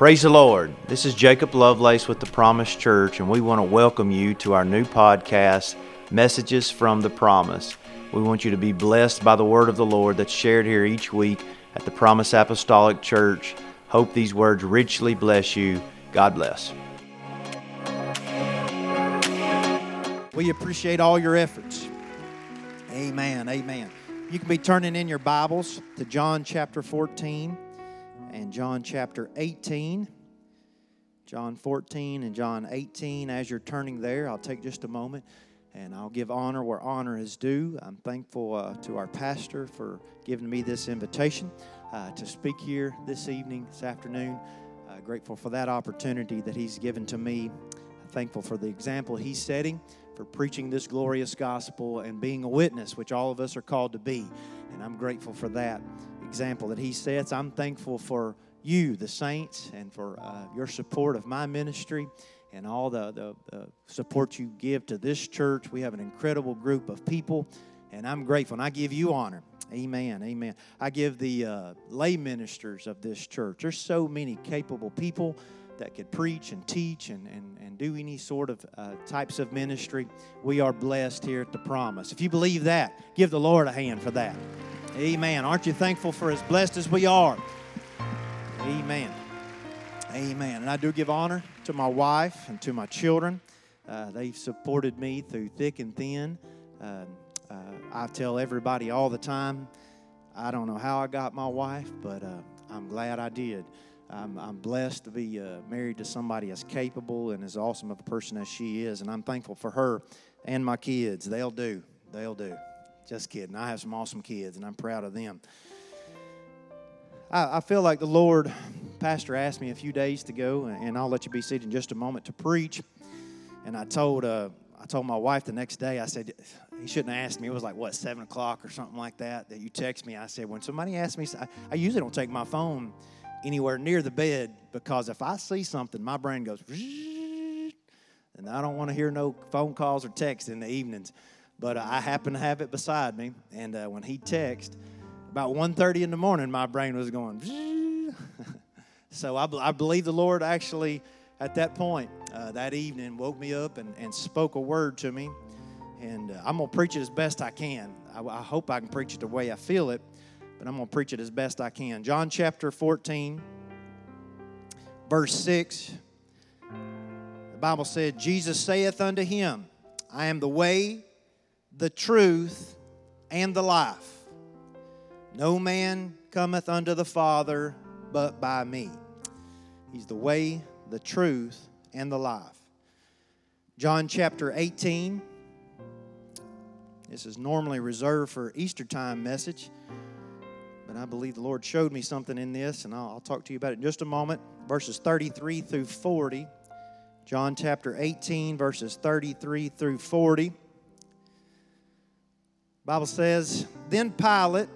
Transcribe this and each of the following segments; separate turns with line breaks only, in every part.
Praise the Lord. This is Jacob Lovelace with the Promise Church, and we want to welcome you to our new podcast, Messages from the Promise. We want you to be blessed by the word of the Lord that's shared here each week at the Promise Apostolic Church. Hope these words richly bless you. God bless.
We appreciate all your efforts. Amen. Amen. You can be turning in your Bibles to John chapter 14 and John chapter 18. John 14 and John 18. As you're turning there, I'll take just a moment and I'll give honor where honor is due. I'm thankful uh, to our pastor for giving me this invitation uh, to speak here this evening, this afternoon. Uh, grateful for that opportunity that he's given to me. Thankful for the example he's setting for preaching this glorious gospel and being a witness, which all of us are called to be. And I'm grateful for that example that he sets. I'm thankful for you, the saints, and for uh, your support of my ministry and all the, the, the, support you give to this church. We have an incredible group of people, and I'm grateful. And I give you honor. Amen. Amen. I give the uh, lay ministers of this church. There's so many capable people that could preach and teach and, and, and do any sort of uh, types of ministry. We are blessed here at the Promise. If you believe that, give the Lord a hand for that. Amen. Aren't you thankful for as blessed as we are? Amen. Amen. And I do give honor to my wife and to my children. Uh, they've supported me through thick and thin. Uh, uh, I tell everybody all the time, I don't know how I got my wife, but uh, I'm glad I did. I'm, I'm blessed to be uh, married to somebody as capable and as awesome of a person as she is, and I'm thankful for her and my kids. They'll do. They'll do. Just kidding. I have some awesome kids, and I'm proud of them. I, I feel like the Lord, Pastor asked me a few days to go, and I'll let you be seated in just a moment to preach. And I told uh, I told my wife the next day. I said he shouldn't have asked me. It was like what seven o'clock or something like that. That you text me. I said when somebody asks me, I, I usually don't take my phone anywhere near the bed because if I see something, my brain goes, and I don't want to hear no phone calls or texts in the evenings. But uh, I happened to have it beside me, and uh, when he texted, about 1.30 in the morning, my brain was going. so I, I, believe the Lord actually, at that point, uh, that evening, woke me up and, and spoke a word to me. And uh, I'm going to preach it as best I can. I, I hope I can preach it the way I feel it, but I'm going to preach it as best I can. John chapter 14, verse 6. The Bible said, Jesus saith unto him, I am the way, the truth, and the life. No man cometh unto the Father but by me. He's the way, the truth, and the life. John chapter 18. This is normally reserved for Easter time message, but I believe the Lord showed me something in this, and I'll, I'll talk to you about it in just a moment. Verses 33 through 40. John chapter 18, verses 33 through 40. Bible says, Then Pilate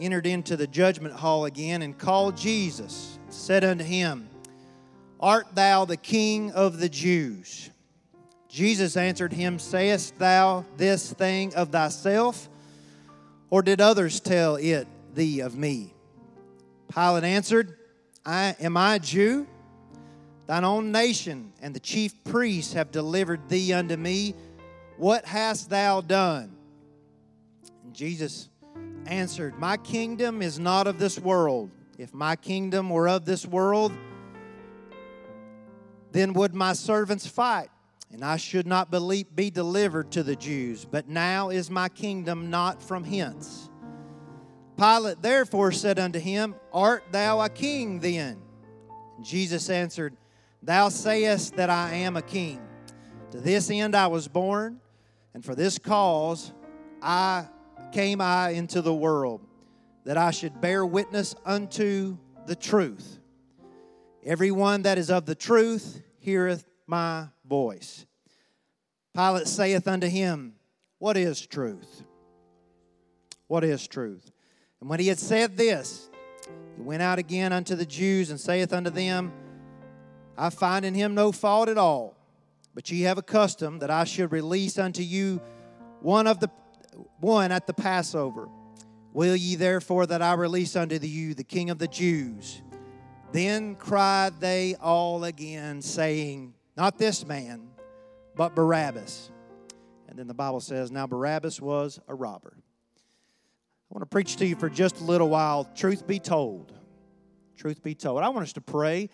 entered into the judgment hall again and called Jesus, said unto him, Art thou the king of the Jews? Jesus answered him, Sayest thou this thing of thyself, or did others tell it thee of me? Pilate answered, I, Am I a Jew? Thine own nation and the chief priests have delivered thee unto me. What hast thou done? Jesus answered, My kingdom is not of this world. If my kingdom were of this world, then would my servants fight, and I should not be delivered to the Jews. But now is my kingdom not from hence. Pilate therefore said unto him, Art thou a king then? Jesus answered, Thou sayest that I am a king. To this end I was born, and for this cause I came I into the world, that I should bear witness unto the truth. Everyone that is of the truth heareth my voice. Pilate saith unto him, What is truth? What is truth? And when he had said this, he went out again unto the Jews and saith unto them, I find in him no fault at all. But ye have a custom that I should release unto you one of the one at the Passover. Will ye therefore that I release unto you the King of the Jews? Then cried they all again, saying, Not this man, but Barabbas. And then the Bible says, Now Barabbas was a robber. I want to preach to you for just a little while. Truth be told. Truth be told. I want us to pray.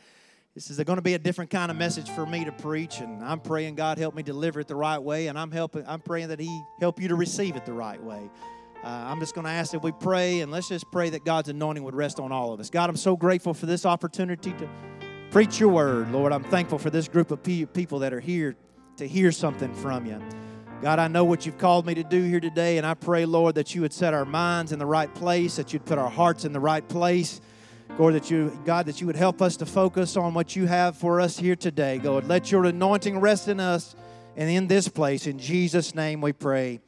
This is going to be a different kind of message for me to preach, and I'm praying God help me deliver it the right way, and I'm helping. I'm praying that He help you to receive it the right way. Uh, I'm just going to ask that we pray, and let's just pray that God's anointing would rest on all of us. God, I'm so grateful for this opportunity to preach your word. Lord, I'm thankful for this group of people that are here to hear something from you. God, I know what you've called me to do here today, and I pray, Lord, that you would set our minds in the right place, that you'd put our hearts in the right place. Lord, that you, God, that you would help us to focus on what you have for us here today. God, let your anointing rest in us and in this place. In Jesus' name we pray.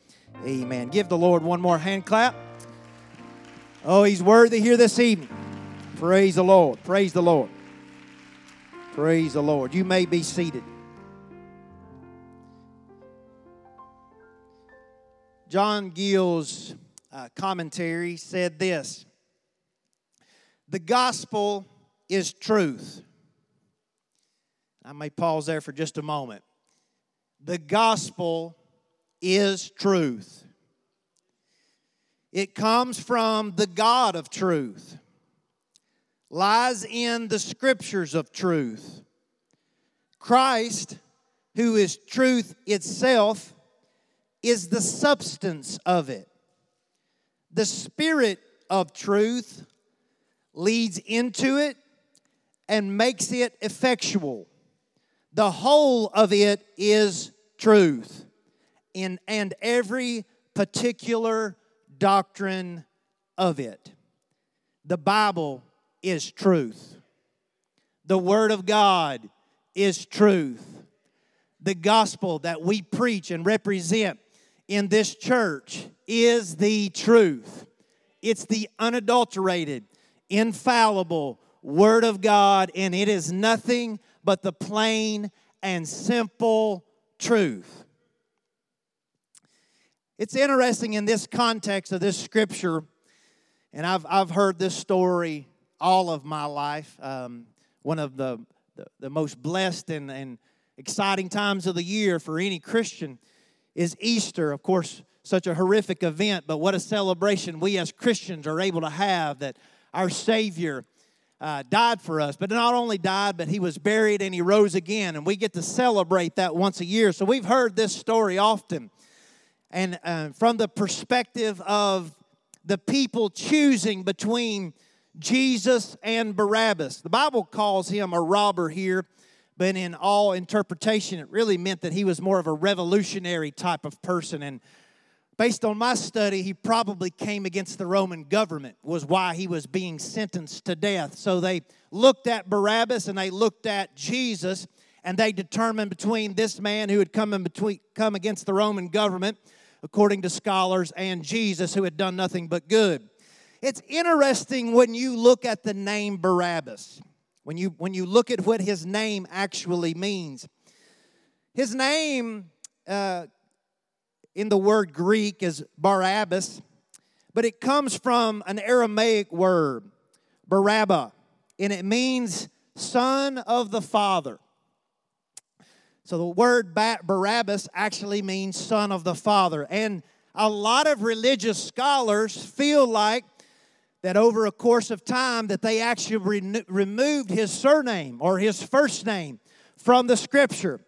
Amen. Give the Lord one more hand clap. Oh, he's worthy here this evening. Praise the Lord. Praise the Lord. Praise the Lord. You may be seated. John Gill's uh, commentary said this The gospel is truth. I may pause there for just a moment. The gospel is truth. It comes from the God of truth, lies in the scriptures of truth. Christ, who is truth itself, is the substance of it. The Spirit of truth leads into it and makes it effectual. The whole of it is truth in and every particular doctrine of it. The Bible is truth. The Word of God is truth. The gospel that we preach and represent in this church is the truth. It's the unadulterated, infallible Word of God, and it is nothing but the plain and simple truth. It's interesting in this context of this scripture, and I've, I've heard this story all of my life. Um, one of the, the, the, most blessed and, and exciting times of the year for any Christian is Easter. Of course, such a horrific event, but what a celebration we as Christians are able to have that our Savior uh, died for us. But not only died, but he was buried and he rose again. And we get to celebrate that once a year. So we've heard this story often and uh, from the perspective of the people choosing between Jesus and Barabbas. The Bible calls him a robber here, but in all interpretation, it really meant that he was more of a revolutionary type of person. And based on my study, he probably came against the Roman government, was why he was being sentenced to death. So they looked at Barabbas and they looked at Jesus, and they determined between this man who had come in between come against the Roman government according to scholars, and Jesus, who had done nothing but good. It's interesting when you look at the name Barabbas, when you, when you look at what his name actually means. His name uh, in the word Greek is Barabbas, but it comes from an Aramaic word, Barabba, and it means son of the father. So the word Barabbas actually means son of the father. And a lot of religious scholars feel like that over a course of time that they actually re- removed his surname or his first name from the scripture.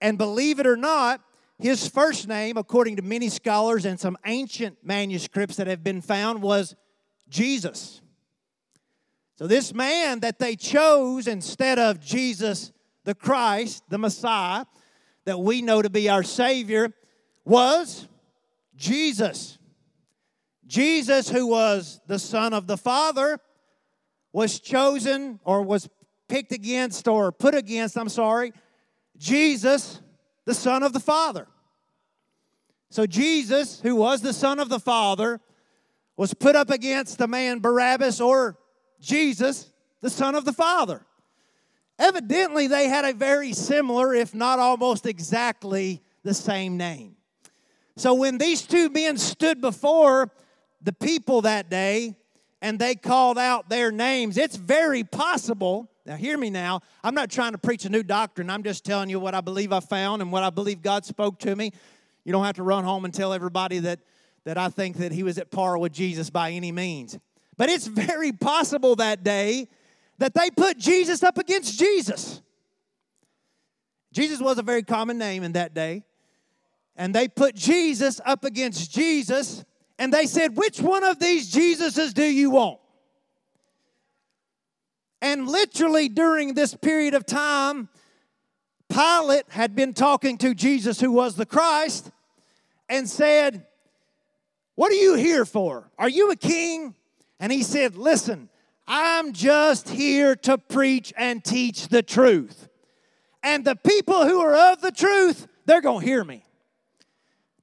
And believe it or not, his first name, according to many scholars and some ancient manuscripts that have been found, was Jesus. So, this man that they chose instead of Jesus the Christ, the Messiah, that we know to be our Savior, was Jesus. Jesus, who was the Son of the Father, was chosen or was picked against or put against, I'm sorry, Jesus, the Son of the Father. So Jesus, who was the Son of the Father, was put up against the man Barabbas or Jesus, the Son of the Father. Evidently, they had a very similar, if not almost exactly the same name. So when these two men stood before the people that day and they called out their names. It's very possible. Now, hear me now. I'm not trying to preach a new doctrine. I'm just telling you what I believe I found and what I believe God spoke to me. You don't have to run home and tell everybody that, that I think that he was at par with Jesus by any means. But it's very possible that day that they put Jesus up against Jesus. Jesus was a very common name in that day. And they put Jesus up against Jesus and they said, Which one of these Jesuses do you want? And literally during this period of time, Pilate had been talking to Jesus, who was the Christ, and said, What are you here for? Are you a king? And he said, Listen, I'm just here to preach and teach the truth. And the people who are of the truth, they're going to hear me.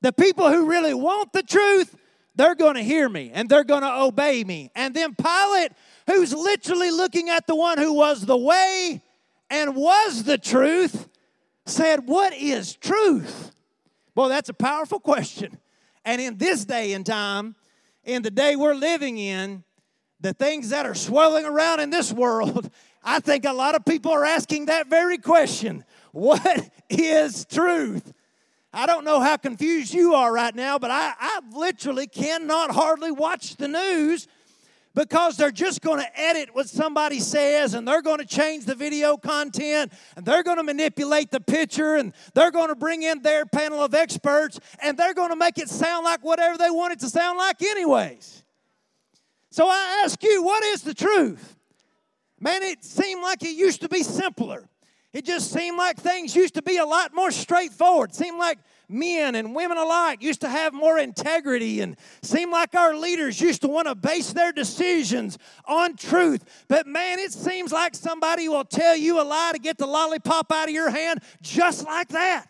The people who really want the truth, they're going to hear me and they're going to obey me. And then Pilate, who's literally looking at the one who was the way and was the truth, said, What is truth? Well, that's a powerful question. And in this day and time, in the day we're living in, the things that are swirling around in this world, I think a lot of people are asking that very question What is truth? I don't know how confused you are right now, but I, I literally cannot hardly watch the news because they're just going to edit what somebody says and they're going to change the video content and they're going to manipulate the picture and they're going to bring in their panel of experts and they're going to make it sound like whatever they want it to sound like, anyways. So I ask you, what is the truth? Man, it seemed like it used to be simpler. It just seemed like things used to be a lot more straightforward. It seemed like men and women alike used to have more integrity and seemed like our leaders used to want to base their decisions on truth. But man, it seems like somebody will tell you a lie to get the lollipop out of your hand just like that.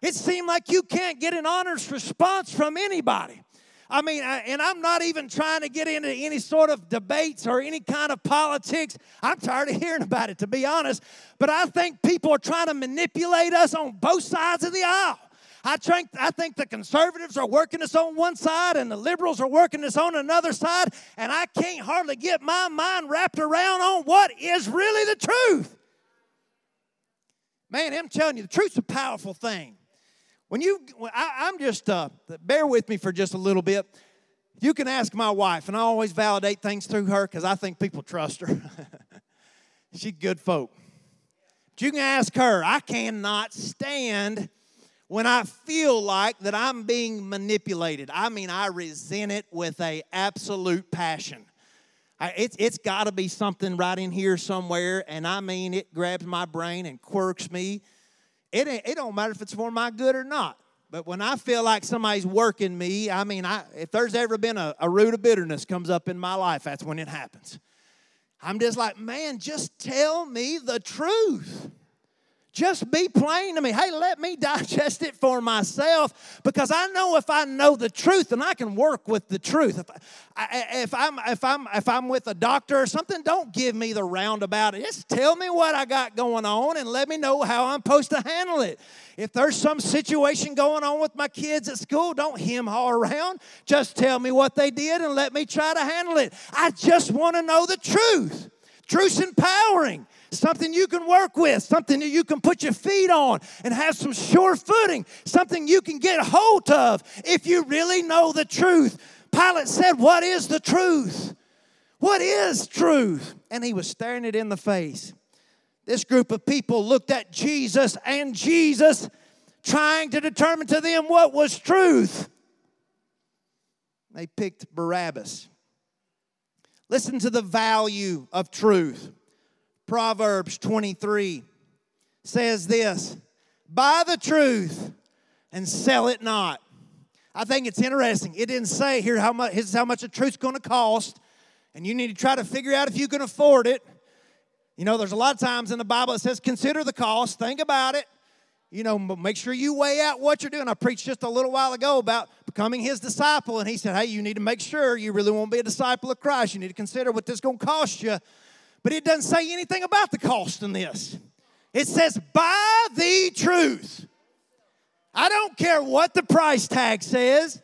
It seemed like you can't get an honest response from anybody. I mean, and I'm not even trying to get into any sort of debates or any kind of politics. I'm tired of hearing about it, to be honest. But I think people are trying to manipulate us on both sides of the aisle. I think, I think the conservatives are working us on one side and the liberals are working us on another side, and I can't hardly get my mind wrapped around on what is really the truth. Man, I'm telling you, the truth's a powerful thing. When you, I, am just, uh, bear with me for just a little bit. You can ask my wife, and I always validate things through her because I think people trust her. She's good folk. But you can ask her. I cannot stand when I feel like that I'm being manipulated. I mean, I resent it with a absolute passion. I, it's it's got to be something right in here somewhere, and I mean, it grabs my brain and quirks me it, it don't matter if it's for my good or not. But when I feel like somebody's working me, I mean, I, if there's ever been a, a root of bitterness comes up in my life, that's when it happens. I'm just like, man, just tell me the truth. Just be plain to me. Hey, let me digest it for myself because I know if I know the truth and I can work with the truth. If, I, if, I'm, if, I'm, if I'm with a doctor or something, don't give me the roundabout. Just tell me what I got going on and let me know how I'm supposed to handle it. If there's some situation going on with my kids at school, don't hem haw around. Just tell me what they did and let me try to handle it. I just want to know the truth. Truth's empowering something you can work with, something that you can put your feet on and have some sure footing, something you can get hold of if you really know the truth. Pilate said, What is the truth? What is truth? And he was staring it in the face. This group of people looked at Jesus and Jesus trying to determine to them what was truth. They picked Barabbas. Listen to the value of truth. Proverbs 23 says this Buy the truth and sell it not. I think it's interesting. It didn't say here how much, this how much the truth's to cost, and you need to try to figure out if you can afford it. You know, there's a lot of times in the Bible it says, consider the cost, think about it. You know, make sure you weigh out what you're doing. I preached just a little while ago about becoming his disciple, and he said, Hey, you need to make sure you really want to be a disciple of Christ. You need to consider what this is going to cost you. But it doesn't say anything about the cost in this. It says, buy the truth. I don't care what the price tag says.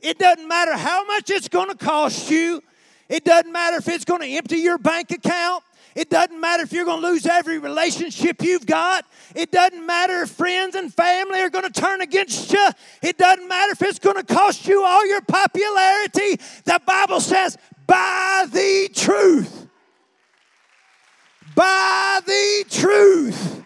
It doesn't matter how much it's going to cost you. It doesn't matter if it's going to empty your bank account. It doesn't matter if you're going to lose every relationship you've got. It doesn't matter if friends and family are going to turn against you. It doesn't matter if it's going to cost you all your popularity. The Bible says, buy the truth. Buy the truth.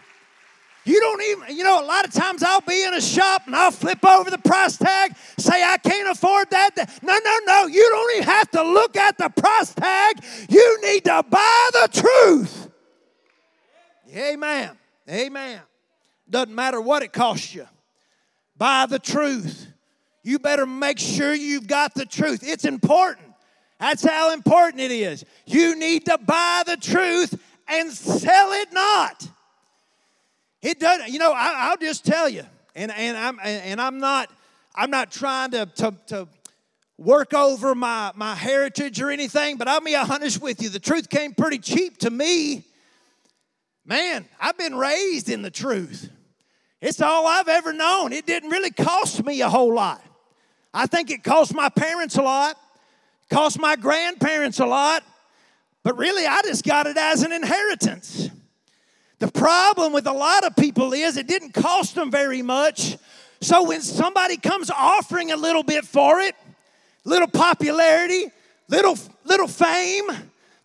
You don't even, you know, a lot of times I'll be in a shop and I'll flip over the price tag, say I can't afford that. No, no, no. You don't even have to look at the price tag. You need to buy the truth. Amen. Amen. Doesn't matter what it costs you. Buy the truth. You better make sure you've got the truth. It's important. That's how important it is. You need to buy the truth and sell it not. It doesn't, you know, I, will just tell you, and, and, I'm, and I'm not, I'm not trying to, to, to work over my, my heritage or anything, but I'll be honest with you. The truth came pretty cheap to me. Man, I've been raised in the truth. It's all I've ever known. It didn't really cost me a whole lot. I think it cost my parents a lot, cost my grandparents a lot, but really I just got it as an inheritance. The problem with a lot of people is it didn't cost them very much. So when somebody comes offering a little bit for it, little popularity, little little fame,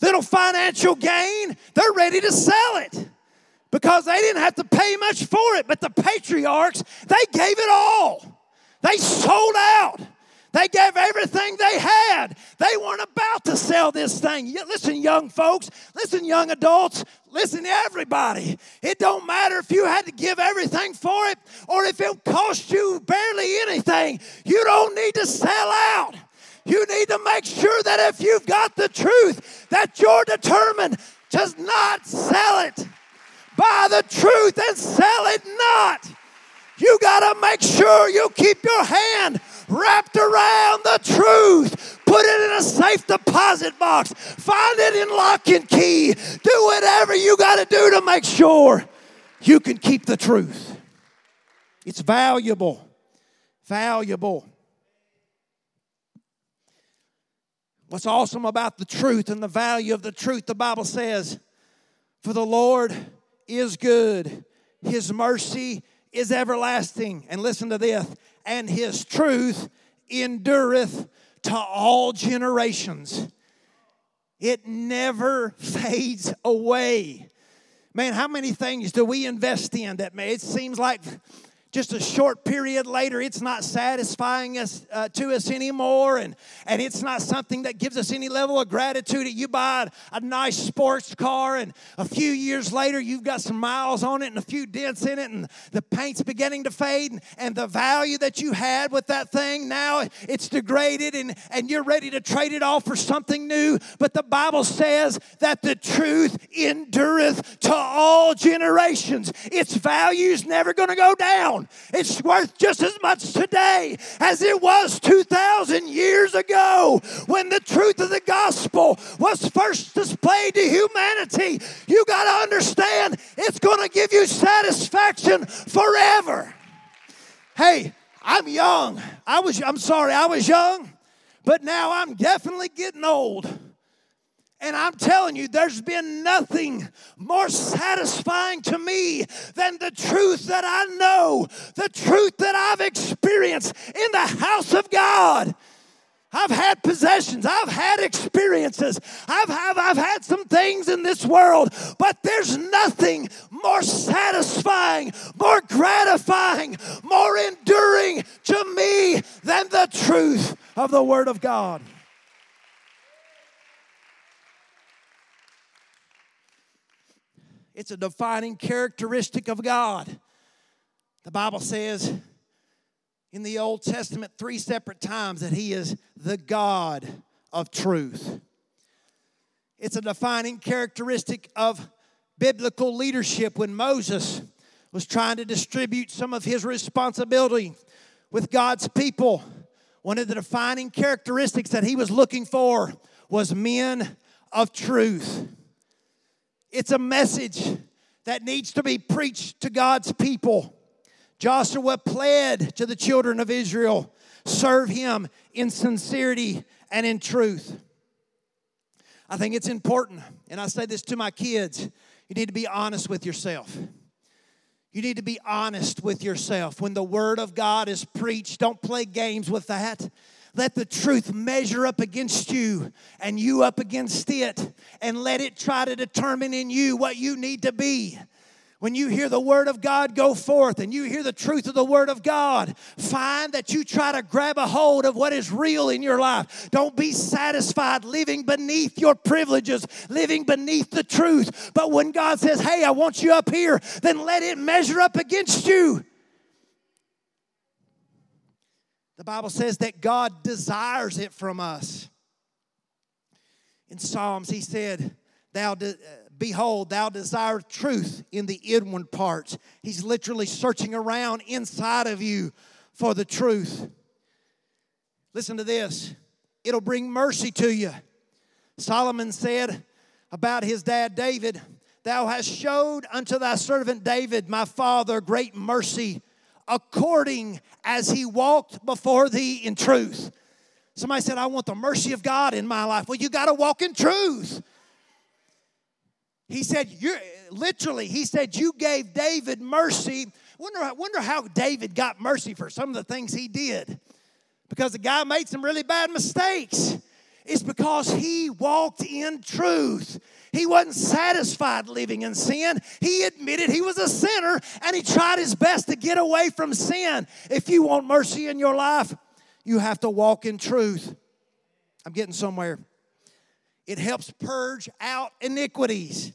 little financial gain, they're ready to sell it because they didn't have to pay much for it. But the patriarchs, they gave it all. They sold out. They gave everything they had. They weren't about to sell this thing. Listen, young folks, listen, young adults, listen, everybody. It don't matter if you had to give everything for it or if it cost you barely anything. You don't need to sell out. You need to make sure that if you've got the truth, that you're determined to not sell it. Buy the truth and sell it not. You got to make sure you keep your hand wrapped around the truth. Put it in a safe deposit box. Find it in lock and key. Do whatever you got to do to make sure you can keep the truth. It's valuable. Valuable. What's awesome about the truth and the value of the truth, the Bible says, For the Lord is good, His mercy is everlasting. And listen to this and his truth endureth to all generations. It never fades away. Man, how many things do we invest in that may, it seems like just a short period later, it's not satisfying us uh, to us anymore, and, and it's not something that gives us any level of gratitude. You buy a, nice sports car, and a few years later, you've got some miles on it and a few dents in it, and the paint's beginning to fade, and, and the value that you had with that thing now it's degraded, and, and you're ready to trade it off for something new. But the Bible says that the truth endureth to all generations. Its value's never going to go down. It's worth just as much today as it was 2,000 years ago when the truth of the gospel was first displayed to humanity. You got to understand it's going to give you satisfaction forever. Hey, I'm young. I was I'm sorry, I was young, but now I'm definitely getting old. And I'm telling you, there's been nothing more satisfying to me than the truth that I know, the truth that I've experienced in the house of God. I've had possessions. I've had experiences. I've, have, I've had some things in this world, but there's nothing more satisfying, more gratifying, more enduring to me than the truth of the Word of God. It's a defining characteristic of God. The Bible says in the Old Testament three separate times that He is the God of truth. It's a defining characteristic of biblical leadership when Moses was trying to distribute some of his responsibility with God's people. One of the defining characteristics that he was looking for was men of truth. It's a message that needs to be preached to God's people. Joshua pled to the children of Israel serve him in sincerity and in truth. I think it's important, and I say this to my kids you need to be honest with yourself. You need to be honest with yourself. When the Word of God is preached, don't play games with that. Let the truth measure up against you and you up against it, and let it try to determine in you what you need to be. When you hear the Word of God go forth and you hear the truth of the Word of God, find that you try to grab a hold of what is real in your life. Don't be satisfied living beneath your privileges, living beneath the truth. But when God says, Hey, I want you up here, then let it measure up against you. The Bible says that God desires it from us. In Psalms, He said, Thou de- uh, Behold, thou desire truth in the inward parts. He's literally searching around inside of you for the truth. Listen to this it'll bring mercy to you. Solomon said about his dad David, Thou hast showed unto thy servant David, my father, great mercy, according as he walked before thee in truth. Somebody said, I want the mercy of God in my life. Well, you got to walk in truth. He said, you literally, he said, You gave David mercy. Wonder, wonder how David got mercy for some of the things he did. Because the guy made some really bad mistakes. It's because he walked in truth. He wasn't satisfied living in sin. He admitted he was a sinner and he tried his best to get away from sin. If you want mercy in your life, you have to walk in truth. I'm getting somewhere. It helps purge out iniquities.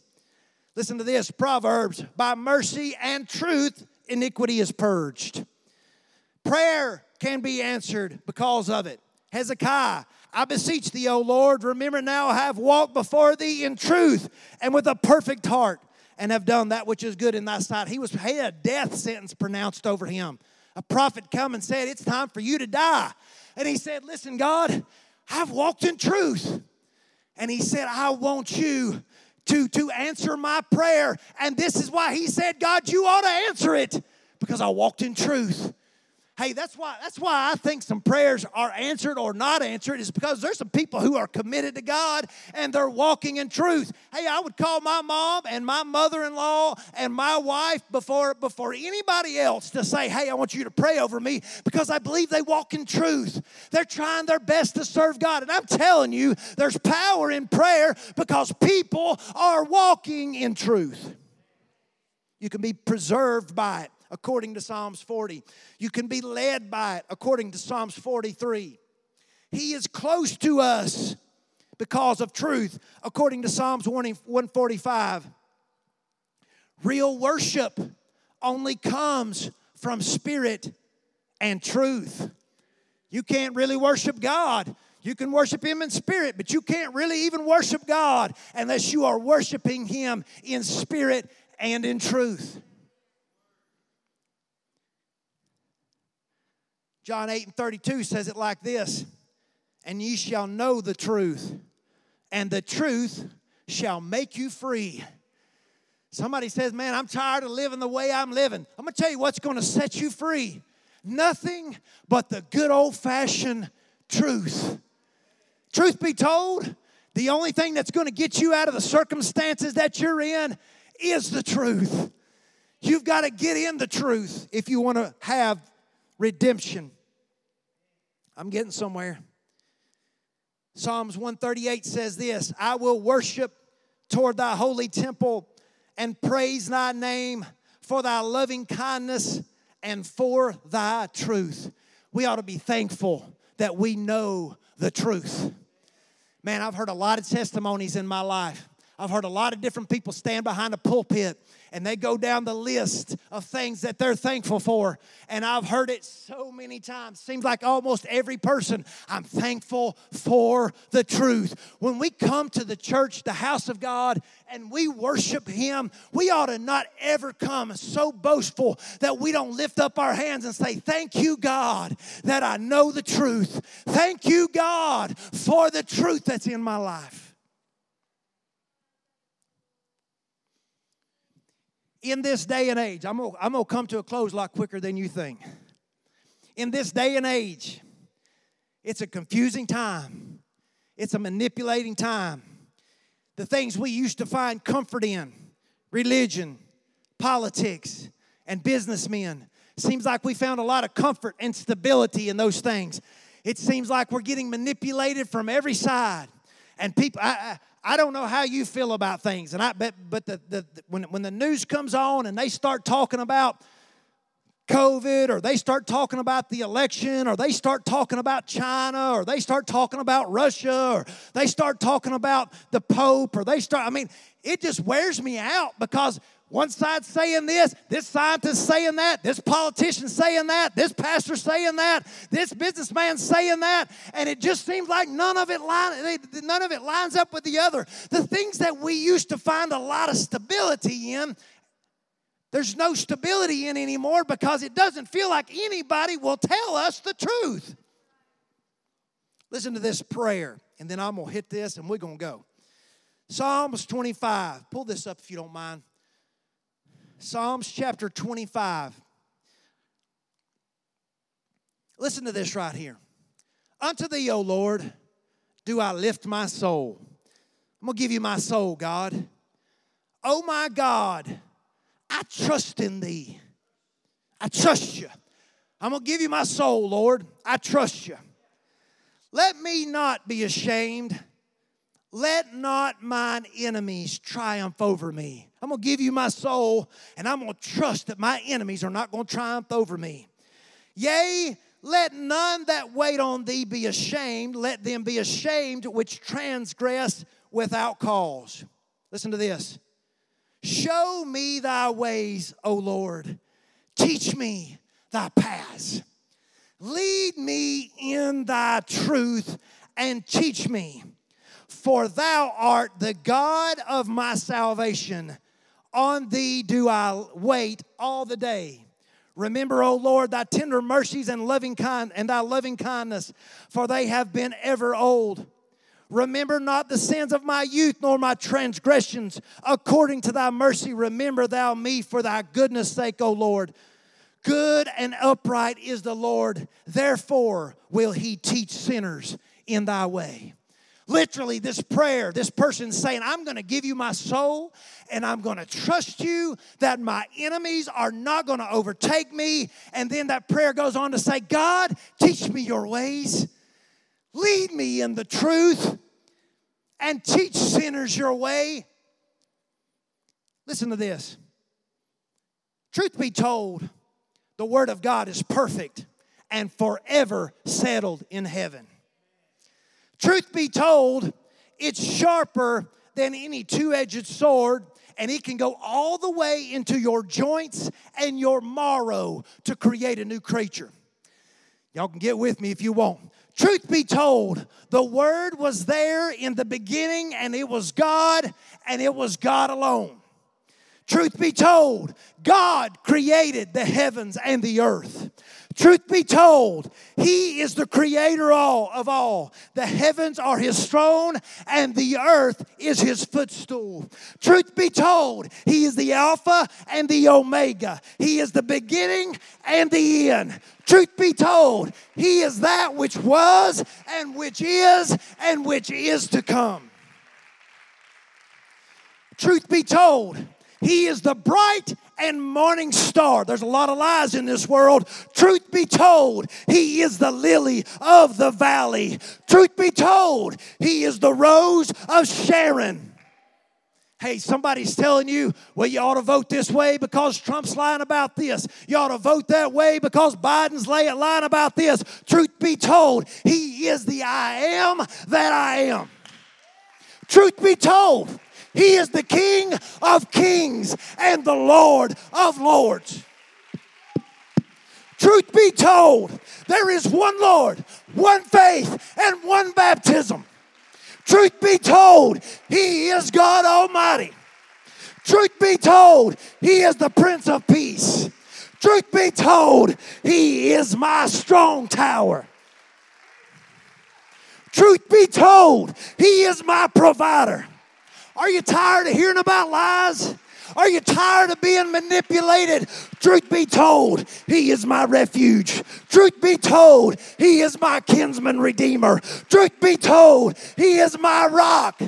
Listen to this Proverbs by mercy and truth, iniquity is purged. Prayer can be answered because of it. Hezekiah, I beseech thee, O Lord, remember now I have walked before thee in truth and with a perfect heart, and have done that which is good in thy sight. He was had a death sentence pronounced over him. A prophet come and said, It's time for you to die. And he said, Listen, God, I've walked in truth. And he said, I want you to, to answer my prayer. And this is why he said, God, you ought to answer it because I walked in truth. Hey, that's why that's why I think some prayers are answered or not answered is because there's some people who are committed to God and they're walking in truth. Hey, I would call my mom and my mother-in-law and my wife before before anybody else to say, "Hey, I want you to pray over me" because I believe they walk in truth. They're trying their best to serve God. And I'm telling you, there's power in prayer because people are walking in truth. You can be preserved by it according to Psalms 40. You can be led by it according to Psalms 43. He is close to us because of truth according to Psalms 145. Real worship only comes from spirit and truth. You can't really worship God. You can worship Him in spirit, but you can't really even worship God unless you are worshiping Him in spirit and in truth. John 8 and 32 says it like this And ye shall know the truth, and the truth shall make you free. Somebody says, Man, I'm tired of living the way I'm living. I'm gonna tell you what's gonna set you free. Nothing but the good old fashioned truth. Truth be told, the only thing that's gonna get you out of the circumstances that you're in is the truth. You've got to get in the truth if you want to have redemption. I'm getting somewhere. Psalms 138 says this I will worship toward thy holy temple and praise thy name for thy loving kindness and for thy truth. We ought to be thankful that we know the truth. Man, I've heard a lot of testimonies in my life. I've heard a lot of different people stand behind a pulpit and they go down the list of things that they're thankful for. And I've heard it so many times. Seems like almost every person, I'm thankful for the truth. When we come to the church, the house of God, and we worship Him, we ought to not ever come so boastful that we don't lift up our hands and say, Thank you, God, that I know the truth. Thank you, God, for the truth that's in my life. In this day and age, I'm gonna, I'm gonna come to a close a lot quicker than you think. In this day and age, it's a confusing time, it's a manipulating time, the things we used to find comfort in religion, politics, and businessmen. Seems like we found a lot of comfort and stability in those things. It seems like we're getting manipulated from every side. And people, I, I, don't know how you feel about things, and I bet, but the, the, when, when the news comes on and they start talking about COVID, or they start talking about the election, or they start talking about China, or they start talking about Russia, or they start talking about the Pope, or they start, I mean, it just wears me out because one side saying this, this scientist saying that, this politician saying that, this pastor saying that, this businessman saying that, and it just seems like none of it line, none of it lines up with the other. The things that we used to find a lot of stability in, there's no stability in anymore because it doesn't feel like anybody will tell us the truth. Listen to this prayer, and then I'm gonna hit this and we're gonna go. Psalms 25. Pull this up if you don't mind. Psalms chapter 25. Listen to this right here. Unto thee, O Lord, do I lift my soul. I'm going to give you my soul, God. Oh my God, I trust in thee. I trust you. I'm going to give you my soul, Lord. I trust you. Let me not be ashamed. Let not mine enemies triumph over me. I'm going to give you my soul, and I'm going to trust that my enemies are not going to triumph over me. Yea, let none that wait on thee be ashamed. Let them be ashamed which transgress without cause. Listen to this. Show me thy ways, O Lord. Teach me thy paths. Lead me in thy truth and teach me. For thou art the God of my salvation. On thee do I wait all the day. Remember, O Lord, thy tender mercies and loving kind and thy loving kindness, for they have been ever old. Remember not the sins of my youth, nor my transgressions. According to thy mercy, remember thou me for thy goodness' sake, O Lord. Good and upright is the Lord, therefore will he teach sinners in thy way. Literally, this prayer, this person saying, I'm going to give you my soul and I'm going to trust you that my enemies are not going to overtake me. And then that prayer goes on to say, God, teach me your ways, lead me in the truth, and teach sinners your way. Listen to this. Truth be told, the Word of God is perfect and forever settled in heaven. Truth be told, it's sharper than any two edged sword, and it can go all the way into your joints and your marrow to create a new creature. Y'all can get with me if you want. Truth be told, the Word was there in the beginning, and it was God, and it was God alone. Truth be told, God created the heavens and the earth. Truth be told, He is the creator all of all. The heavens are His throne, and the earth is His footstool. Truth be told, He is the Alpha and the Omega. He is the beginning and the end. Truth be told, He is that which was and which is and which is to come. Truth be told, he is the bright and morning star. There's a lot of lies in this world. Truth be told, He is the lily of the valley. Truth be told, He is the rose of Sharon. Hey, somebody's telling you, well, you ought to vote this way because Trump's lying about this. You ought to vote that way because Biden's lying about this. Truth be told, He is the I am that I am. Truth be told, he is the King of kings and the Lord of lords. Truth be told, there is one Lord, one faith, and one baptism. Truth be told, He is God Almighty. Truth be told, He is the Prince of Peace. Truth be told, He is my strong tower. Truth be told, He is my provider. Are you tired of hearing about lies? Are you tired of being manipulated? Truth be told, He is my refuge. Truth be told, He is my kinsman redeemer. Truth be told, He is my rock.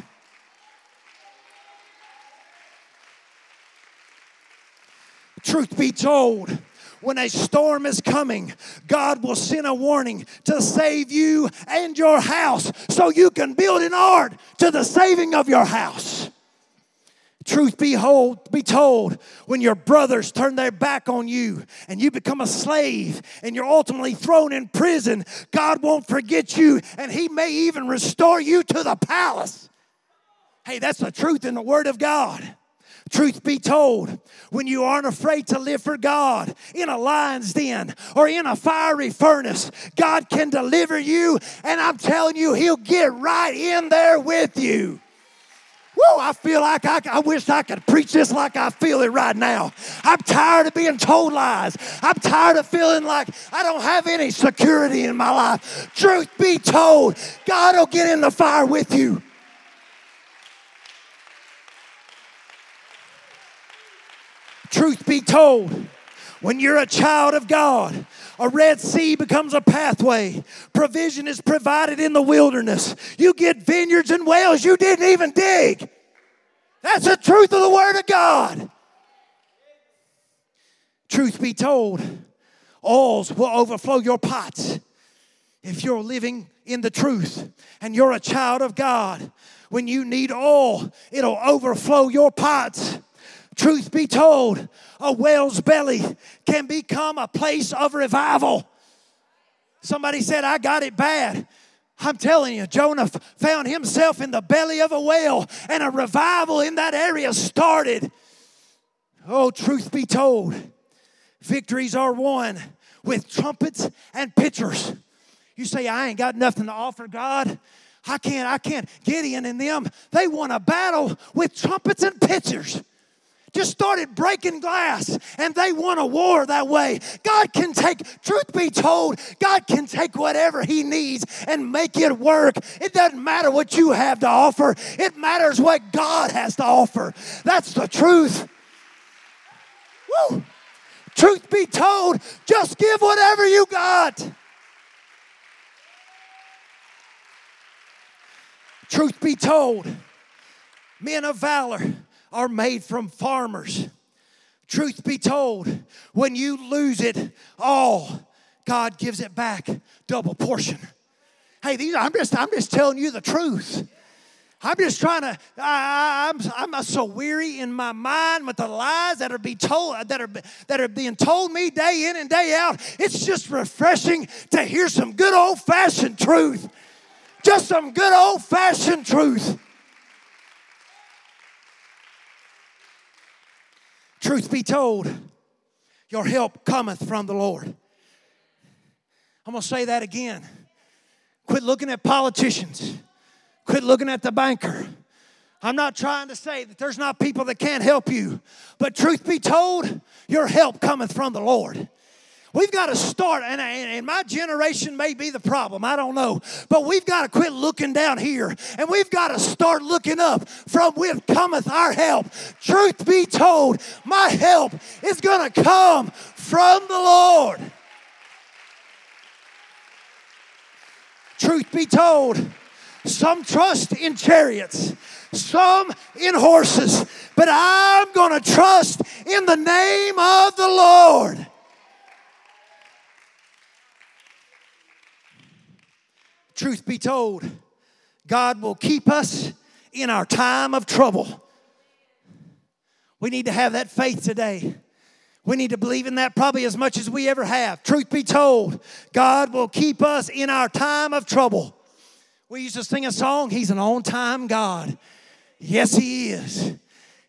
Truth be told, when a storm is coming, God will send a warning to save you and your house so you can build an ark to the saving of your house. Truth be, hold, be told, when your brothers turn their back on you and you become a slave and you're ultimately thrown in prison, God won't forget you and He may even restore you to the palace. Hey, that's the truth in the Word of God. Truth be told, when you aren't afraid to live for God in a lion's den or in a fiery furnace, God can deliver you, and I'm telling you, He'll get right in there with you. Whoa, I feel like I, I wish I could preach this like I feel it right now. I'm tired of being told lies. I'm tired of feeling like I don't have any security in my life. Truth be told, God will get in the fire with you. Truth be told, when you're a child of God, a Red Sea becomes a pathway. Provision is provided in the wilderness. You get vineyards and wells you didn't even dig. That's the truth of the Word of God. Truth be told, oils will overflow your pots if you're living in the truth and you're a child of God. When you need oil, it'll overflow your pots. Truth be told, a whale's belly can become a place of revival. Somebody said, I got it bad. I'm telling you, Jonah found himself in the belly of a whale, and a revival in that area started. Oh, truth be told, victories are won with trumpets and pitchers. You say, I ain't got nothing to offer God. I can't, I can't. Gideon and them, they won a battle with trumpets and pitchers just started breaking glass and they won a war that way. God can take, truth be told, God can take whatever He needs and make it work. It doesn't matter what you have to offer, it matters what God has to offer. That's the truth. Woo! Truth be told, just give whatever you got. Truth be told, men of valor are made from farmers. Truth be told, when you lose it all, God gives it back double portion. Hey, these, I'm just I'm just telling you the truth. I'm just trying to. I, am I'm so weary in my mind with the lies that are be told that are that are being told me day in and day out. It's just refreshing to hear some good old fashioned truth. Just some good old fashioned truth. Truth be told, your help cometh from the Lord. I'm going to say that again. Quit looking at politicians. Quit looking at the banker. I'm not trying to say that there's not people that can't help you, but truth be told, your help cometh from the Lord. We've got to start, and, and my generation may be the problem, I don't know. But we've got to quit looking down here and we've got to start looking up from whence cometh our help. Truth be told, my help is going to come from the Lord. Truth be told, some trust in chariots, some in horses, but I'm going to trust in the name of the Lord. Truth be told, God will keep us in our time of trouble. We need to have that faith today. We need to believe in that probably as much as we ever have. Truth be told, God will keep us in our time of trouble. We used to sing a song, He's an on time God. Yes, He is.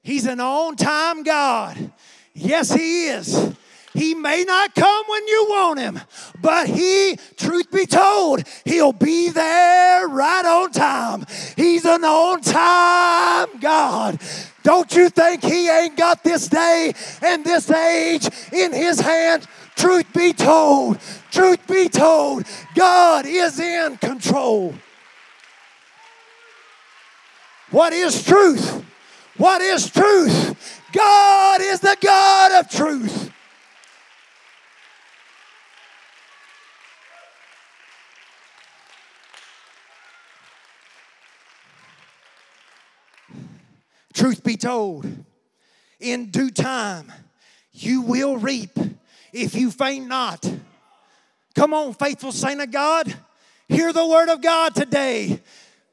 He's an on time God. Yes, He is. He may not come when you want him, but he, truth be told, he'll be there right on time. He's an on time God. Don't you think he ain't got this day and this age in his hands? Truth be told, truth be told, God is in control. What is truth? What is truth? God is the God of truth. Truth be told, in due time, you will reap if you faint not. Come on, faithful saint of God, hear the word of God today.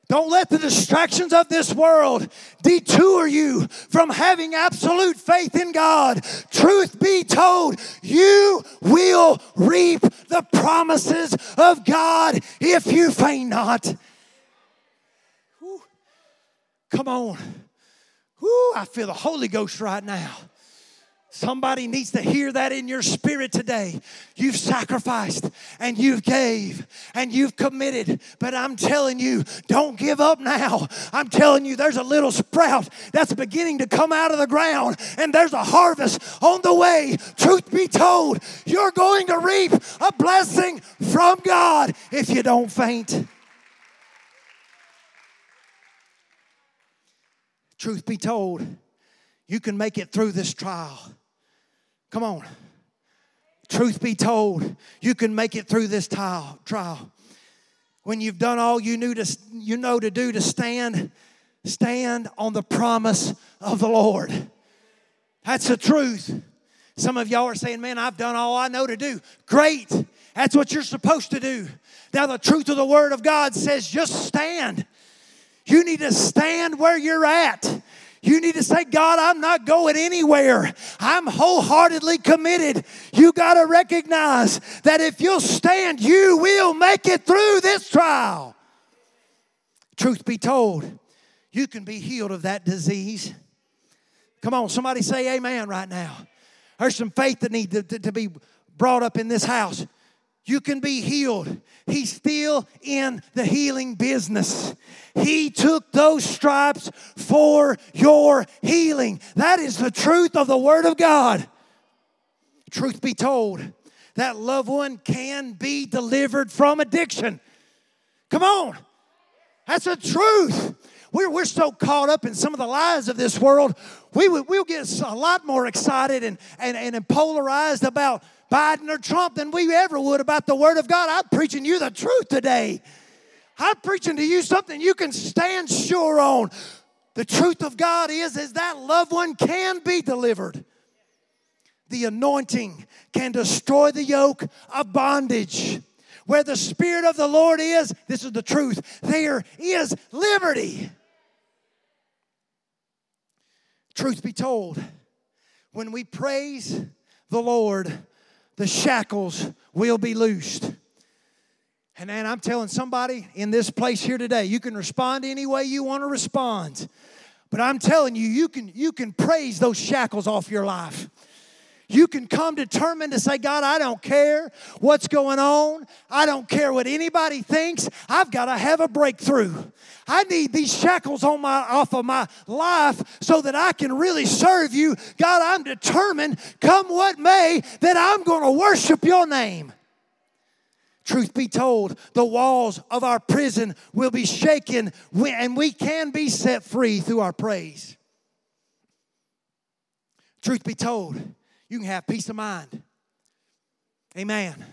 Don't let the distractions of this world detour you from having absolute faith in God. Truth be told, you will reap the promises of God if you faint not. Come on. Whew, I feel the Holy Ghost right now. Somebody needs to hear that in your spirit today. You've sacrificed and you've gave and you've committed, but I'm telling you, don't give up now. I'm telling you, there's a little sprout that's beginning to come out of the ground and there's a harvest on the way. Truth be told, you're going to reap a blessing from God if you don't faint. Truth be told, you can make it through this trial. Come on. Truth be told, you can make it through this trial. trial. When you've done all you knew to you know to do to stand, stand on the promise of the Lord. That's the truth. Some of y'all are saying, Man, I've done all I know to do. Great. That's what you're supposed to do. Now, the truth of the Word of God says just stand. You need to stand where you're at. You need to say, God, I'm not going anywhere. I'm wholeheartedly committed. You got to recognize that if you'll stand, you will make it through this trial. Truth be told, you can be healed of that disease. Come on, somebody say amen right now. There's some faith that needs to, to, to be brought up in this house you can be healed. He's still in the healing business. He took those stripes for your healing. That is the truth of the Word of God. Truth be told, that loved one can be delivered from addiction. Come on. That's the truth. We're, we're so caught up in some of the lies of this world, we, we'll get a lot more excited and, and, and polarized about Biden or Trump than we ever would about the Word of God. I'm preaching you the truth today. I'm preaching to you something you can stand sure on. The truth of God is, is that loved one can be delivered. The anointing can destroy the yoke of bondage. Where the Spirit of the Lord is, this is the truth, there is liberty. Truth be told, when we praise the Lord, the shackles will be loosed. And then I'm telling somebody in this place here today, you can respond any way you want to respond. But I'm telling you, you can, you can praise those shackles off your life. You can come determined to say, God, I don't care what's going on. I don't care what anybody thinks. I've got to have a breakthrough. I need these shackles on my off of my life so that I can really serve you. God, I'm determined, come what may, that I'm going to worship your name. Truth be told, the walls of our prison will be shaken and we can be set free through our praise. Truth be told, you can have peace of mind. Amen.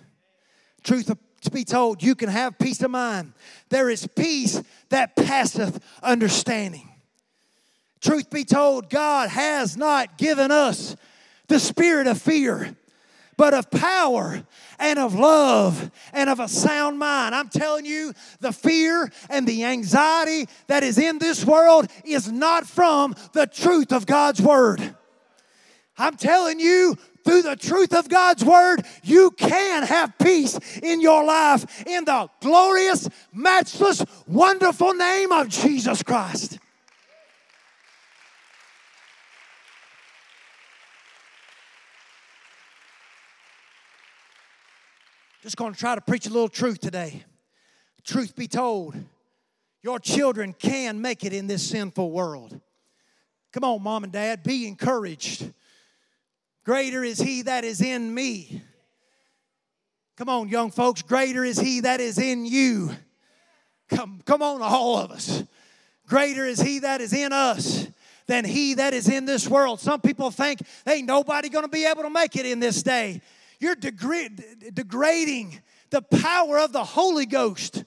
Truth to be told, you can have peace of mind. There is peace that passeth understanding. Truth be told, God has not given us the spirit of fear, but of power and of love and of a sound mind. I'm telling you, the fear and the anxiety that is in this world is not from the truth of God's word. I'm telling you, through the truth of God's word, you can have peace in your life in the glorious, matchless, wonderful name of Jesus Christ. Just going to try to preach a little truth today. Truth be told, your children can make it in this sinful world. Come on, mom and dad, be encouraged. Greater is he that is in me. Come on, young folks, greater is he that is in you. Come, come on, all of us. Greater is he that is in us than he that is in this world. Some people think ain't nobody gonna be able to make it in this day. You're degrading the power of the Holy Ghost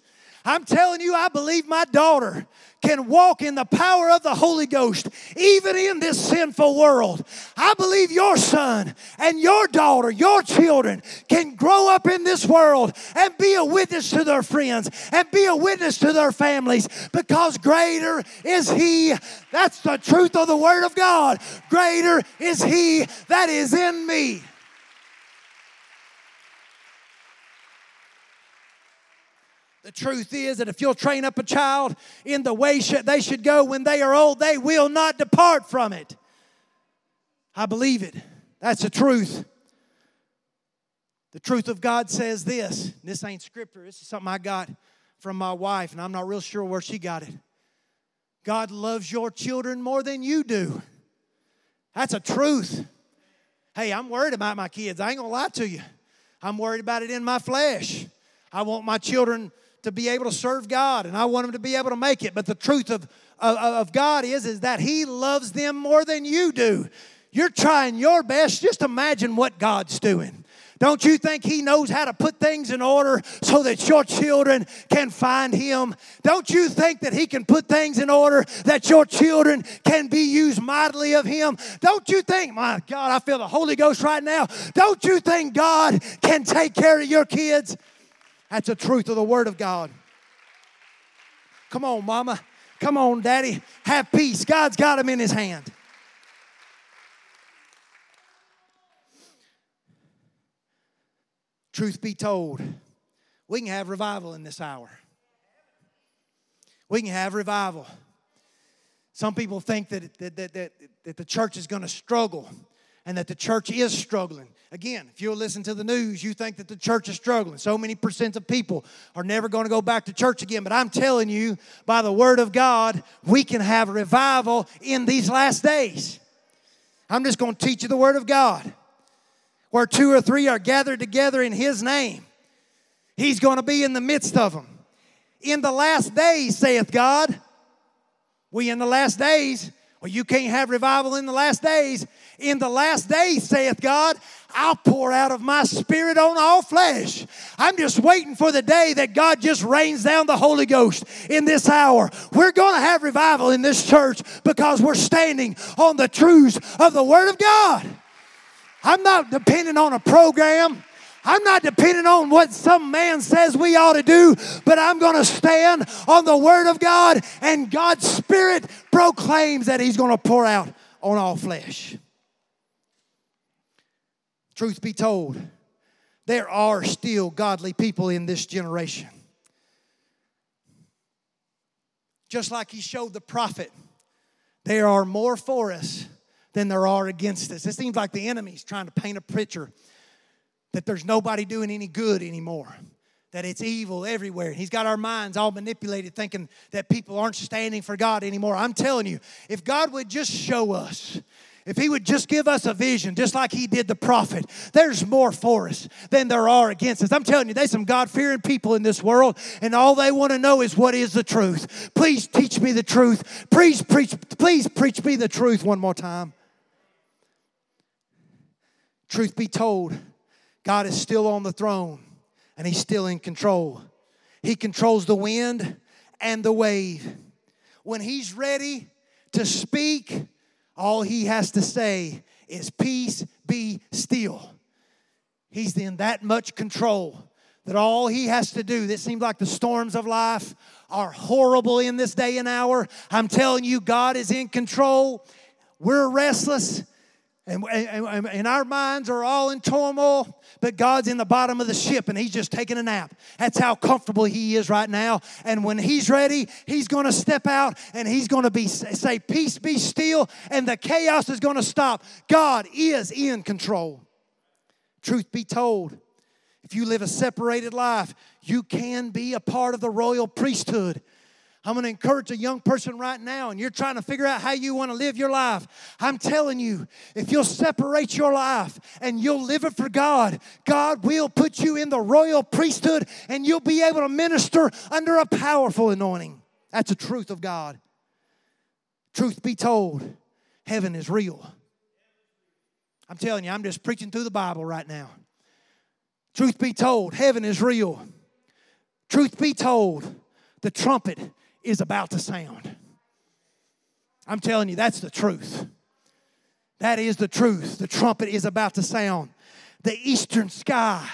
I'm telling you, I believe my daughter can walk in the power of the Holy Ghost, even in this sinful world. I believe your son and your daughter, your children, can grow up in this world and be a witness to their friends and be a witness to their families because greater is He. That's the truth of the Word of God. Greater is He that is in me. The truth is that if you'll train up a child in the way they should go when they are old, they will not depart from it. I believe it. That's the truth. The truth of God says this. This ain't scripture. This is something I got from my wife, and I'm not real sure where she got it. God loves your children more than you do. That's a truth. Hey, I'm worried about my kids. I ain't gonna lie to you. I'm worried about it in my flesh. I want my children to be able to serve God and I want them to be able to make it. But the truth of, of, of God is, is that He loves them more than you do. You're trying your best. Just imagine what God's doing. Don't you think He knows how to put things in order so that your children can find Him? Don't you think that He can put things in order that your children can be used mightily of Him? Don't you think, my God, I feel the Holy Ghost right now. Don't you think God can take care of your kids? That's the truth of the Word of God. Come on, mama. Come on, daddy. Have peace. God's got him in his hand. Truth be told, we can have revival in this hour. We can have revival. Some people think that, that, that, that, that the church is going to struggle and that the church is struggling. Again, if you'll listen to the news, you think that the church is struggling. So many percent of people are never going to go back to church again. But I'm telling you, by the word of God, we can have revival in these last days. I'm just going to teach you the word of God. Where two or three are gathered together in His name, He's going to be in the midst of them. In the last days, saith God, we in the last days, well, you can't have revival in the last days. In the last days, saith God, I'll pour out of my spirit on all flesh. I'm just waiting for the day that God just rains down the Holy Ghost in this hour. We're going to have revival in this church because we're standing on the truths of the Word of God. I'm not depending on a program. I'm not depending on what some man says we ought to do, but I'm going to stand on the Word of God, and God's Spirit proclaims that He's going to pour out on all flesh. Truth be told, there are still godly people in this generation. Just like He showed the prophet, there are more for us than there are against us. It seems like the enemy's trying to paint a picture that there's nobody doing any good anymore, that it's evil everywhere. He's got our minds all manipulated thinking that people aren't standing for God anymore. I'm telling you, if God would just show us, if He would just give us a vision, just like He did the prophet, there's more for us than there are against us. I'm telling you, there's some God fearing people in this world, and all they want to know is what is the truth. Please teach me the truth. Please preach, please preach me the truth one more time. Truth be told, God is still on the throne and He's still in control. He controls the wind and the wave. When He's ready to speak, all He has to say is, Peace be still. He's in that much control that all He has to do, it seems like the storms of life are horrible in this day and hour. I'm telling you, God is in control. We're restless. And, and, and, our minds are all in turmoil, but God's in the bottom of the ship and He's just taking a nap. That's how comfortable He is right now. And when He's ready, He's going to step out and He's going to be say, "Peace, be still," and the chaos is going to stop. God is in control. Truth be told, if you live a separated life, you can be a part of the royal priesthood. I'm going to encourage a young person right now, and you're trying to figure out how you want to live your life. I'm telling you, if you'll separate your life and you'll live it for God, God will put you in the royal priesthood and you'll be able to minister under a powerful anointing. That's the truth of God. Truth be told, heaven is real. I'm telling you, I'm just preaching through the Bible right now. Truth be told, heaven is real. Truth be told, the trumpet is about to sound. I'm telling you, that's the truth. That is the truth. The trumpet is about to sound. The eastern sky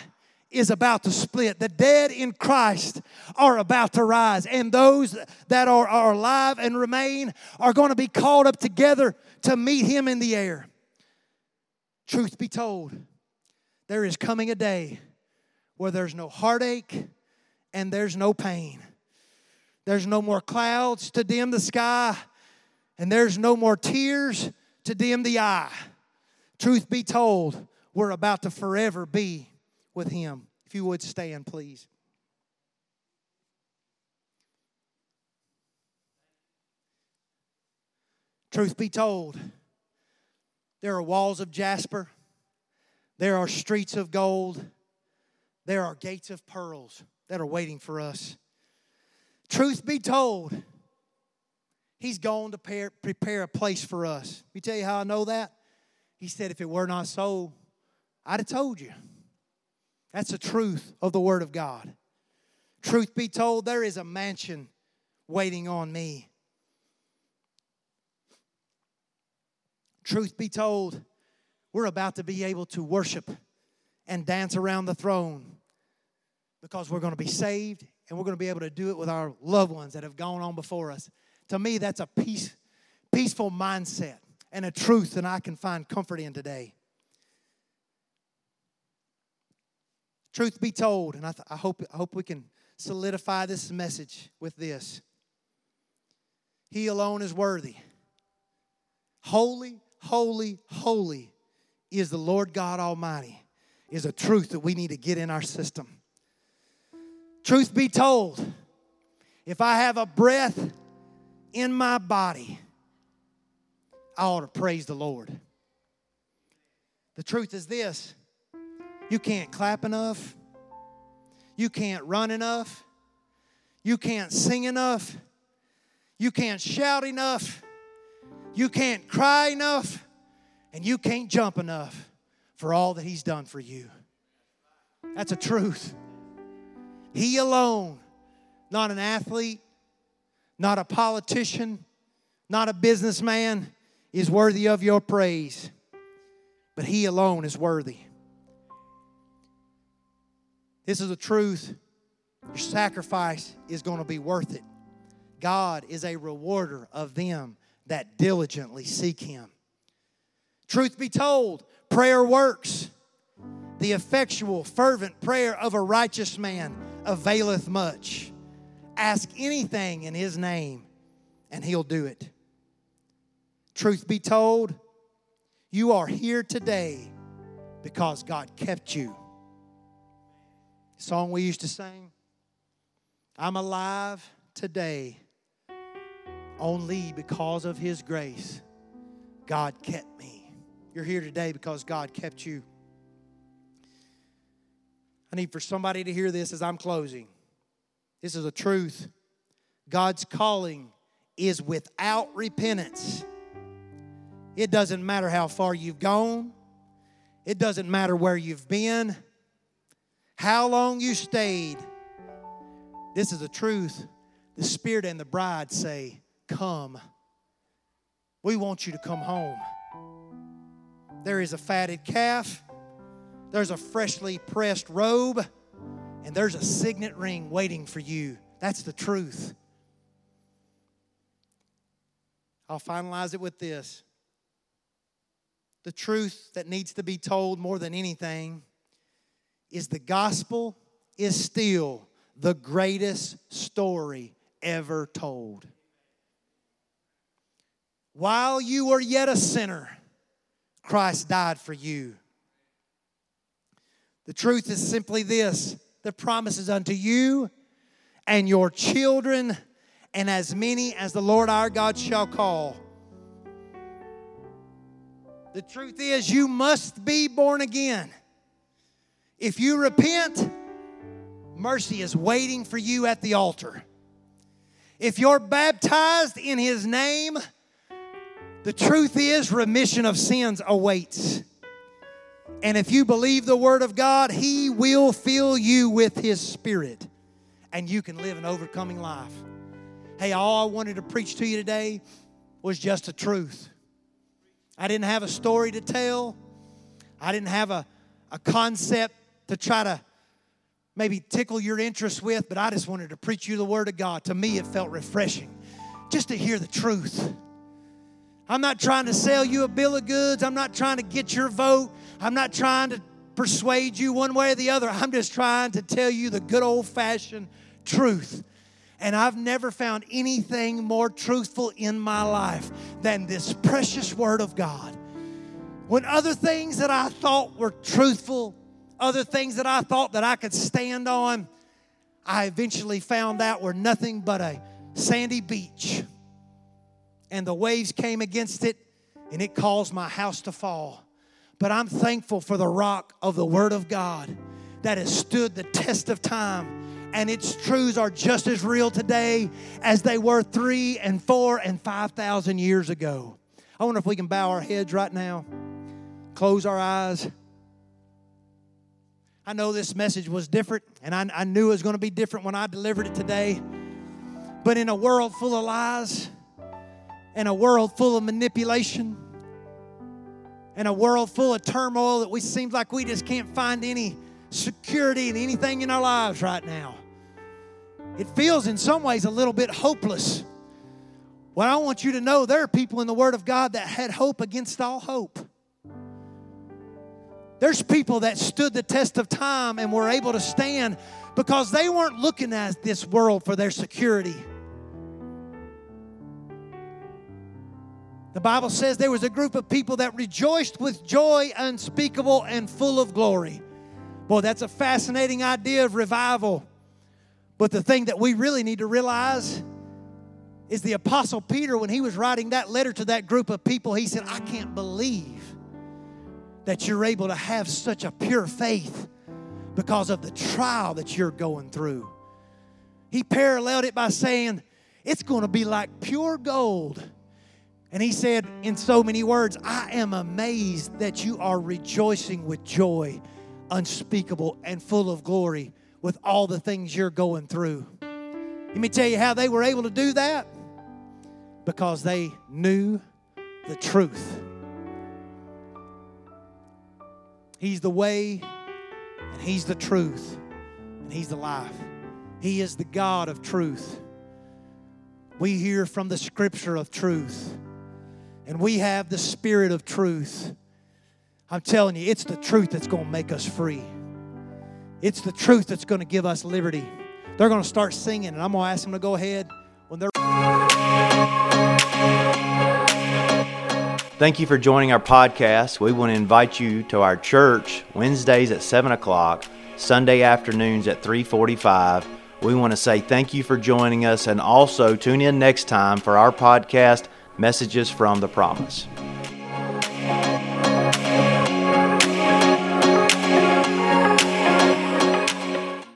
is about to split. The dead in Christ are about to rise. And those that are, are alive and remain are going to be called up together to meet Him in the air. Truth be told, there is coming a day where there's no heartache and there's no pain. There's no more clouds to dim the sky, and there's no more tears to dim the eye. Truth be told, we're about to forever be with Him. If you would stand, please. Truth be told, there are walls of jasper, there are streets of gold, there are gates of pearls that are waiting for us. Truth be told, He's gone to prepare a place for us. Let me tell you how I know that. He said, If it were not so, I'd have told you. That's the truth of the Word of God. Truth be told, there is a mansion waiting on me. Truth be told, we're about to be able to worship and dance around the throne because we're going to be saved and we're going to be able to do it with our loved ones that have gone on before us. To me, that's a peace, peaceful mindset and a truth that I can find comfort in today. Truth be told, and I, th- I, hope, I hope we can solidify this message with this He alone is worthy. Holy, holy, holy is the Lord God Almighty, is a truth that we need to get in our system. Truth be told, if I have a breath in my body, I ought to praise the Lord. The truth is this you can't clap enough. You can't run enough. You can't sing enough. You can't shout enough. You can't cry enough. And you can't jump enough for all that He's done for you. That's a truth. He alone, not an athlete, not a politician, not a businessman, is worthy of your praise. But He alone is worthy. This is the truth. Your sacrifice is going to be worth it. God is a rewarder of them that diligently seek Him. Truth be told, prayer works. The effectual, fervent prayer of a righteous man availeth much. Ask anything in His name, and He'll do it. Truth be told, you are here today because God kept you song we used to sing. I'm alive today only because of His grace. God kept me. You're here today because God kept you. I need for somebody to hear this as I'm closing. This is a truth. God's calling is without repentance. It doesn't matter how far you've gone, it doesn't matter where you've been, how long you stayed. This is the truth. The Spirit and the bride say, Come. We want you to come home. There is a fatted calf, there's a freshly pressed robe, and there's a signet ring waiting for you. That's the truth. I'll finalize it with this. The truth that needs to be told more than anything is the gospel is still the greatest story ever told. While you were yet a sinner, Christ died for you. The truth is simply this the promises unto you and your children, and as many as the Lord our God shall call. The truth is, you must be born again. If you repent, mercy is waiting for you at the altar. If you're baptized in His name, the truth is remission of sins awaits. And if you believe the Word of God, He will fill you with His Spirit and you can live an overcoming life. Hey, all I wanted to preach to you today was just the truth. I didn't have a story to tell, I didn't have a, a concept to try to maybe tickle your interest with, but I just wanted to preach you the Word of God. To me, it felt refreshing just to hear the truth. I'm not trying to sell you a bill of goods. I'm not trying to get your vote. I'm not trying to persuade you one way or the other. I'm just trying to tell you the good old fashioned truth. And I've never found anything more truthful in my life than this precious Word of God. When other things that I thought were truthful, other things that I thought that I could stand on, I eventually found out were nothing but a sandy beach. And the waves came against it, and it caused my house to fall. But I'm thankful for the rock of the Word of God that has stood the test of time. And its truths are just as real today as they were three and four and 5,000 years ago. I wonder if we can bow our heads right now, close our eyes. I know this message was different, and I, I knew it was going to be different when I delivered it today. But in a world full of lies, in a world full of manipulation, in a world full of turmoil that we seem like we just can't find any security in anything in our lives right now. It feels in some ways a little bit hopeless. Well, I want you to know there are people in the Word of God that had hope against all hope. There's people that stood the test of time and were able to stand because they weren't looking at this world for their security. The Bible says there was a group of people that rejoiced with joy unspeakable and full of glory. Boy, that's a fascinating idea of revival. But the thing that we really need to realize is the Apostle Peter, when he was writing that letter to that group of people, he said, I can't believe that you're able to have such a pure faith because of the trial that you're going through. He paralleled it by saying, It's going to be like pure gold and he said in so many words, I am amazed that you are rejoicing with joy unspeakable and full of glory with all the things you're going through. Let me tell you how they were able to do that because they knew the truth. He's the way, and He's the truth, and He's the life. He is the God of truth. We hear from the scripture of truth and we have the spirit of truth, I'm telling you, it's the truth that's going to make us free. It's the truth that's going to give us liberty. They're going to start singing, and I'm going to ask them to go ahead when they're.
Thank you for joining our podcast. We want to invite you to our church Wednesdays at 7 o'clock, Sunday afternoons at 345. We want to say thank you for joining us and also tune in next time for our podcast Messages from the Promise.